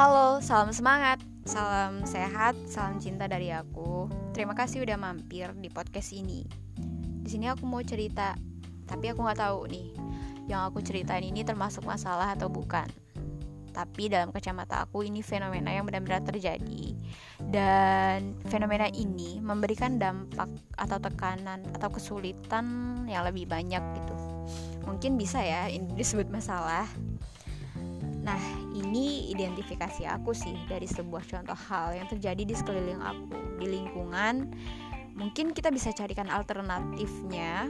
Halo, salam semangat, salam sehat, salam cinta dari aku. Terima kasih udah mampir di podcast ini. Di sini aku mau cerita, tapi aku nggak tahu nih, yang aku ceritain ini termasuk masalah atau bukan. Tapi dalam kacamata aku ini fenomena yang benar-benar terjadi dan fenomena ini memberikan dampak atau tekanan atau kesulitan yang lebih banyak gitu. Mungkin bisa ya ini disebut masalah Nah, ini identifikasi aku sih dari sebuah contoh hal yang terjadi di sekeliling aku, di lingkungan. Mungkin kita bisa carikan alternatifnya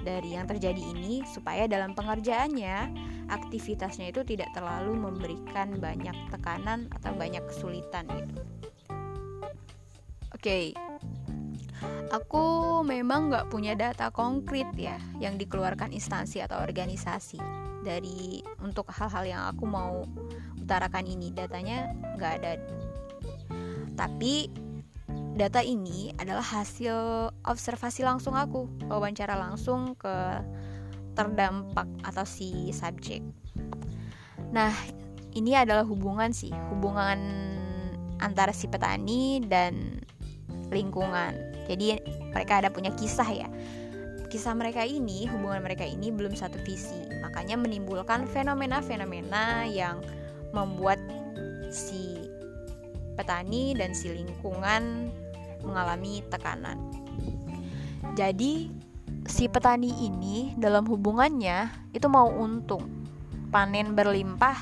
dari yang terjadi ini supaya dalam pengerjaannya aktivitasnya itu tidak terlalu memberikan banyak tekanan atau banyak kesulitan gitu. Oke, okay. Aku memang nggak punya data konkret ya yang dikeluarkan instansi atau organisasi dari untuk hal-hal yang aku mau utarakan ini. Datanya nggak ada. Tapi data ini adalah hasil observasi langsung aku wawancara langsung ke terdampak atau si subjek. Nah ini adalah hubungan sih hubungan antara si petani dan lingkungan jadi mereka ada punya kisah ya kisah mereka ini, hubungan mereka ini belum satu visi. Makanya menimbulkan fenomena-fenomena yang membuat si petani dan si lingkungan mengalami tekanan. Jadi si petani ini dalam hubungannya itu mau untung, panen berlimpah,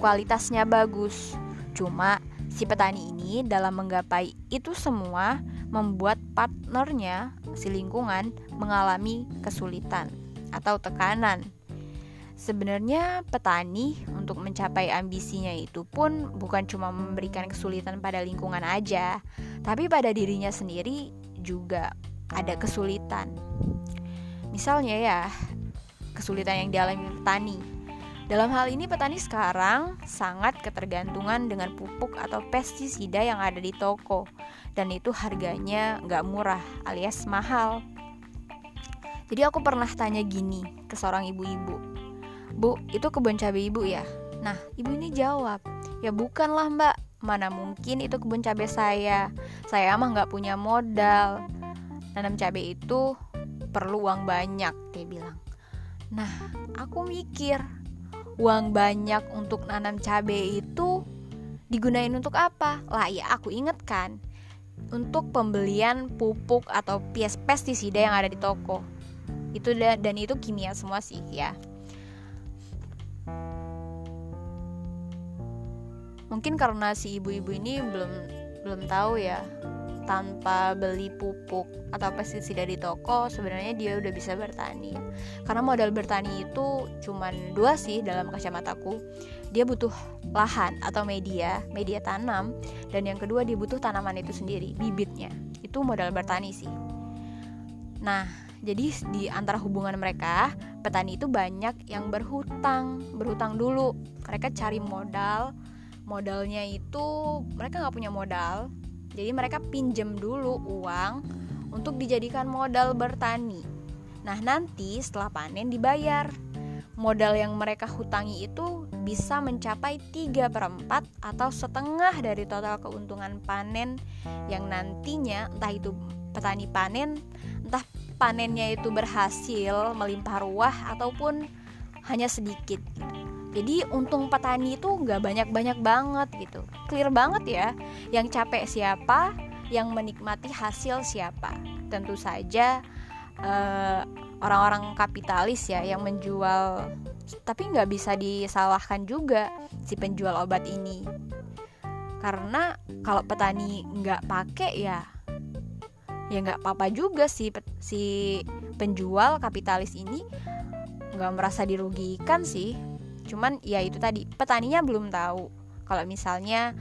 kualitasnya bagus. Cuma si petani ini dalam menggapai itu semua membuat partnernya, si lingkungan, mengalami kesulitan atau tekanan. Sebenarnya petani untuk mencapai ambisinya itu pun bukan cuma memberikan kesulitan pada lingkungan aja, tapi pada dirinya sendiri juga ada kesulitan. Misalnya ya, kesulitan yang dialami petani dalam hal ini petani sekarang sangat ketergantungan dengan pupuk atau pestisida yang ada di toko dan itu harganya nggak murah alias mahal. Jadi aku pernah tanya gini ke seorang ibu-ibu, Bu, itu kebun cabai ibu ya? Nah, ibu ini jawab, ya bukanlah mbak, mana mungkin itu kebun cabai saya. Saya mah nggak punya modal. Nanam cabai itu perlu uang banyak, dia bilang. Nah, aku mikir, uang banyak untuk nanam cabai itu digunain untuk apa? Lah ya aku inget kan Untuk pembelian pupuk atau pestisida yang ada di toko. Itu dan itu kimia semua sih ya. Mungkin karena si ibu-ibu ini belum belum tahu ya tanpa beli pupuk atau pestisida di toko sebenarnya dia udah bisa bertani. Karena modal bertani itu cuman dua sih dalam kacamataku. Dia butuh lahan atau media media tanam dan yang kedua dia butuh tanaman itu sendiri bibitnya. Itu modal bertani sih. Nah jadi di antara hubungan mereka petani itu banyak yang berhutang berhutang dulu. Mereka cari modal modalnya itu mereka nggak punya modal jadi mereka pinjem dulu uang untuk dijadikan modal bertani. Nah nanti setelah panen dibayar. Modal yang mereka hutangi itu bisa mencapai 3 per 4 atau setengah dari total keuntungan panen yang nantinya entah itu petani panen, entah panennya itu berhasil melimpah ruah ataupun hanya sedikit jadi untung petani itu nggak banyak-banyak banget gitu. Clear banget ya yang capek siapa yang menikmati hasil siapa. Tentu saja eh, orang-orang kapitalis ya yang menjual tapi nggak bisa disalahkan juga si penjual obat ini. Karena kalau petani nggak pakai ya ya nggak apa-apa juga si si penjual kapitalis ini. Nggak merasa dirugikan sih cuman ya itu tadi petaninya belum tahu. Kalau misalnya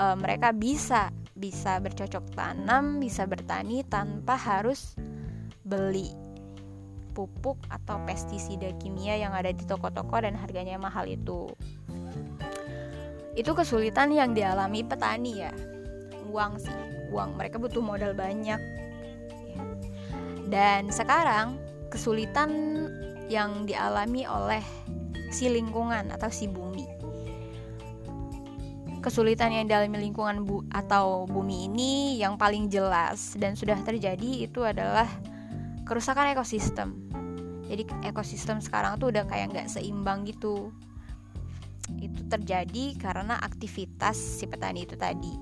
e, mereka bisa bisa bercocok tanam bisa bertani tanpa harus beli pupuk atau pestisida kimia yang ada di toko-toko dan harganya mahal itu. Itu kesulitan yang dialami petani ya. Uang sih uang. Mereka butuh modal banyak. Dan sekarang kesulitan yang dialami oleh si lingkungan atau si bumi. kesulitan yang dalam lingkungan bu atau bumi ini yang paling jelas dan sudah terjadi itu adalah kerusakan ekosistem. Jadi ekosistem sekarang tuh udah kayak nggak seimbang gitu. Itu terjadi karena aktivitas si petani itu tadi.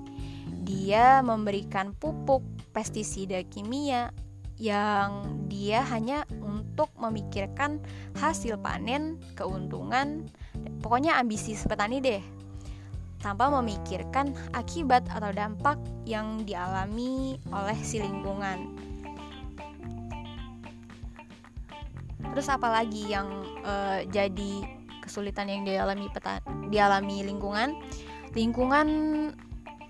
Dia memberikan pupuk, pestisida kimia yang dia hanya untuk memikirkan hasil panen, keuntungan, pokoknya ambisi petani deh tanpa memikirkan akibat atau dampak yang dialami oleh si lingkungan. Terus apalagi yang uh, jadi kesulitan yang dialami petani, dialami lingkungan? Lingkungan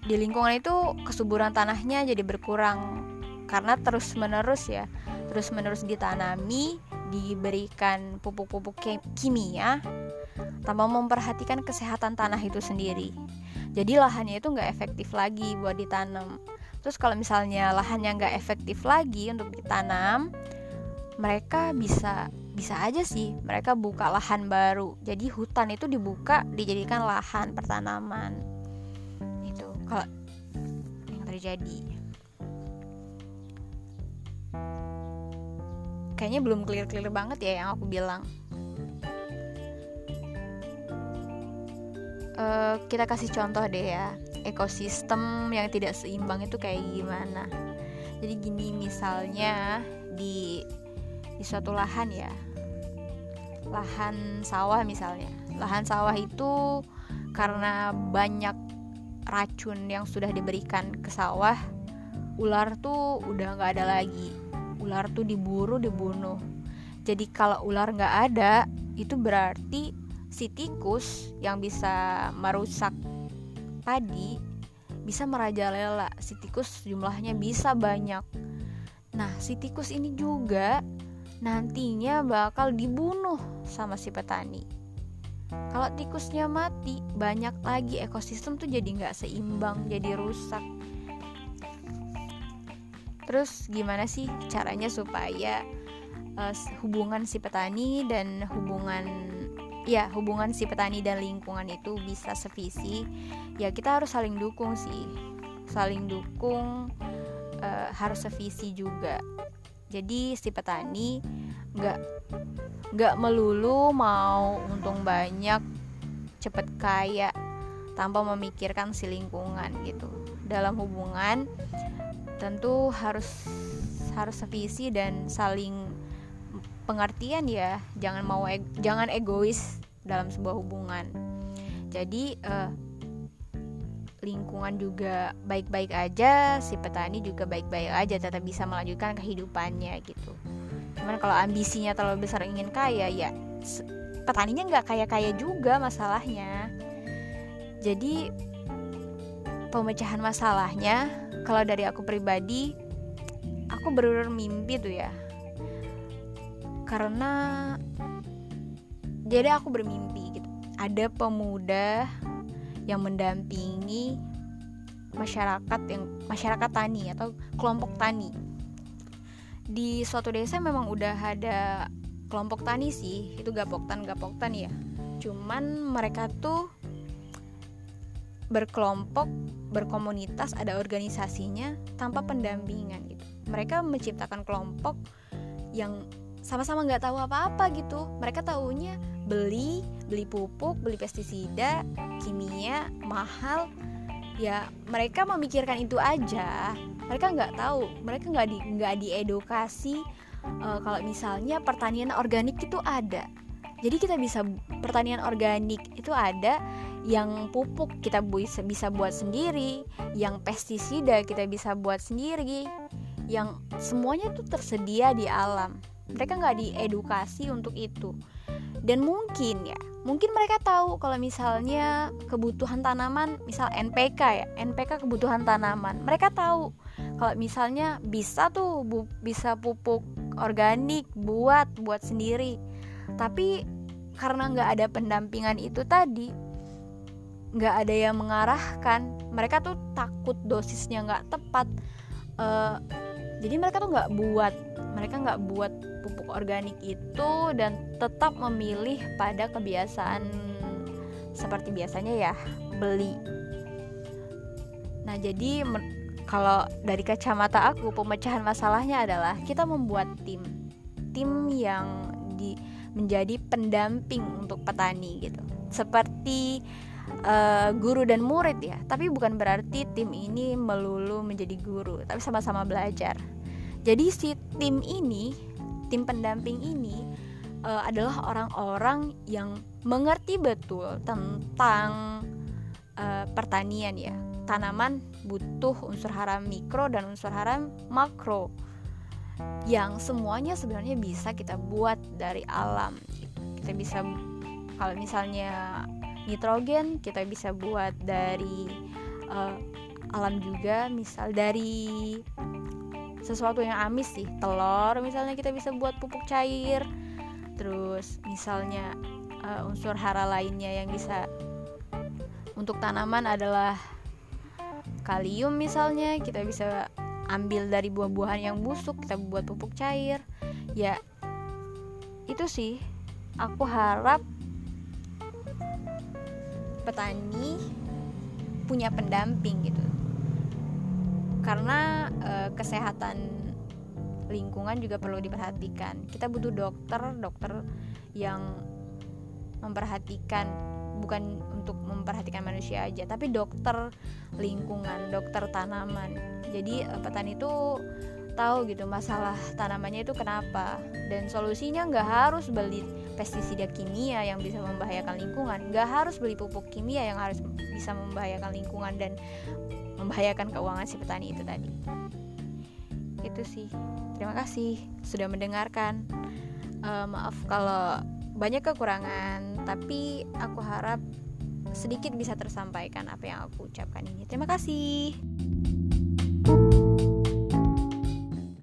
di lingkungan itu kesuburan tanahnya jadi berkurang karena terus menerus ya terus menerus ditanami diberikan pupuk-pupuk kimia tanpa memperhatikan kesehatan tanah itu sendiri. Jadi lahannya itu nggak efektif lagi buat ditanam. Terus kalau misalnya lahannya nggak efektif lagi untuk ditanam mereka bisa bisa aja sih mereka buka lahan baru. Jadi hutan itu dibuka dijadikan lahan pertanaman. Itu kalau yang terjadi kayaknya belum clear-clear banget ya yang aku bilang. Uh, kita kasih contoh deh ya ekosistem yang tidak seimbang itu kayak gimana. Jadi gini misalnya di di suatu lahan ya, lahan sawah misalnya, lahan sawah itu karena banyak racun yang sudah diberikan ke sawah, ular tuh udah nggak ada lagi ular tuh diburu dibunuh. Jadi kalau ular nggak ada itu berarti si tikus yang bisa merusak padi bisa merajalela. Si tikus jumlahnya bisa banyak. Nah si tikus ini juga nantinya bakal dibunuh sama si petani. Kalau tikusnya mati banyak lagi ekosistem tuh jadi nggak seimbang jadi rusak Terus gimana sih caranya supaya uh, hubungan si petani dan hubungan ya hubungan si petani dan lingkungan itu bisa sevisi? Ya kita harus saling dukung sih, saling dukung uh, harus sevisi juga. Jadi si petani nggak nggak melulu mau untung banyak cepet kaya tanpa memikirkan si lingkungan gitu dalam hubungan tentu harus harus sevisi dan saling pengertian ya. Jangan mau e jangan egois dalam sebuah hubungan. Jadi uh, lingkungan juga baik-baik aja si petani juga baik-baik aja tetap bisa melanjutkan kehidupannya gitu. Cuman kalau ambisinya terlalu besar ingin kaya ya petaninya nggak kaya-kaya juga masalahnya. Jadi pemecahan masalahnya kalau dari aku pribadi aku benar mimpi tuh ya. Karena jadi aku bermimpi gitu. Ada pemuda yang mendampingi masyarakat yang masyarakat tani atau kelompok tani. Di suatu desa memang udah ada kelompok tani sih itu gapoktan gapoktan ya. Cuman mereka tuh berkelompok, berkomunitas, ada organisasinya tanpa pendampingan gitu. Mereka menciptakan kelompok yang sama-sama nggak tahu apa-apa gitu. Mereka tahunya beli, beli pupuk, beli pestisida, kimia mahal. Ya mereka memikirkan itu aja. Mereka nggak tahu, mereka nggak di nggak diedukasi uh, kalau misalnya pertanian organik itu ada. Jadi kita bisa pertanian organik itu ada yang pupuk kita bisa buat sendiri, yang pestisida kita bisa buat sendiri, yang semuanya itu tersedia di alam. Mereka nggak diedukasi untuk itu. Dan mungkin ya, mungkin mereka tahu kalau misalnya kebutuhan tanaman, misal NPK ya, NPK kebutuhan tanaman. Mereka tahu kalau misalnya bisa tuh bu, bisa pupuk organik buat buat sendiri. Tapi karena nggak ada pendampingan itu tadi, nggak ada yang mengarahkan. Mereka tuh takut dosisnya nggak tepat. Uh, jadi mereka tuh nggak buat mereka nggak buat pupuk organik itu dan tetap memilih pada kebiasaan seperti biasanya ya beli. Nah jadi kalau dari kacamata aku pemecahan masalahnya adalah kita membuat tim. Tim yang di menjadi pendamping untuk petani gitu. Seperti uh, guru dan murid ya. Tapi bukan berarti tim ini melulu menjadi guru tapi sama-sama belajar. Jadi si tim ini tim pendamping ini uh, adalah orang-orang yang mengerti betul tentang uh, pertanian ya. Tanaman butuh unsur hara mikro dan unsur hara makro yang semuanya sebenarnya bisa kita buat dari alam. Kita bisa kalau misalnya nitrogen kita bisa buat dari uh, alam juga misal dari sesuatu yang amis sih telur misalnya kita bisa buat pupuk cair. Terus misalnya uh, unsur hara lainnya yang bisa untuk tanaman adalah kalium misalnya kita bisa ambil dari buah-buahan yang busuk kita buat pupuk cair. Ya itu sih. Aku harap petani punya pendamping gitu. Karena e, kesehatan lingkungan juga perlu diperhatikan. Kita butuh dokter dokter yang memperhatikan bukan untuk memperhatikan manusia aja tapi dokter lingkungan dokter tanaman. Jadi eh, petani itu tahu gitu masalah tanamannya itu kenapa dan solusinya nggak harus beli pestisida kimia yang bisa membahayakan lingkungan. Nggak harus beli pupuk kimia yang harus bisa membahayakan lingkungan dan membahayakan keuangan si petani itu tadi. Itu sih. Terima kasih sudah mendengarkan. Uh, maaf kalau banyak kekurangan tapi aku harap sedikit bisa tersampaikan apa yang aku ucapkan ini. Terima kasih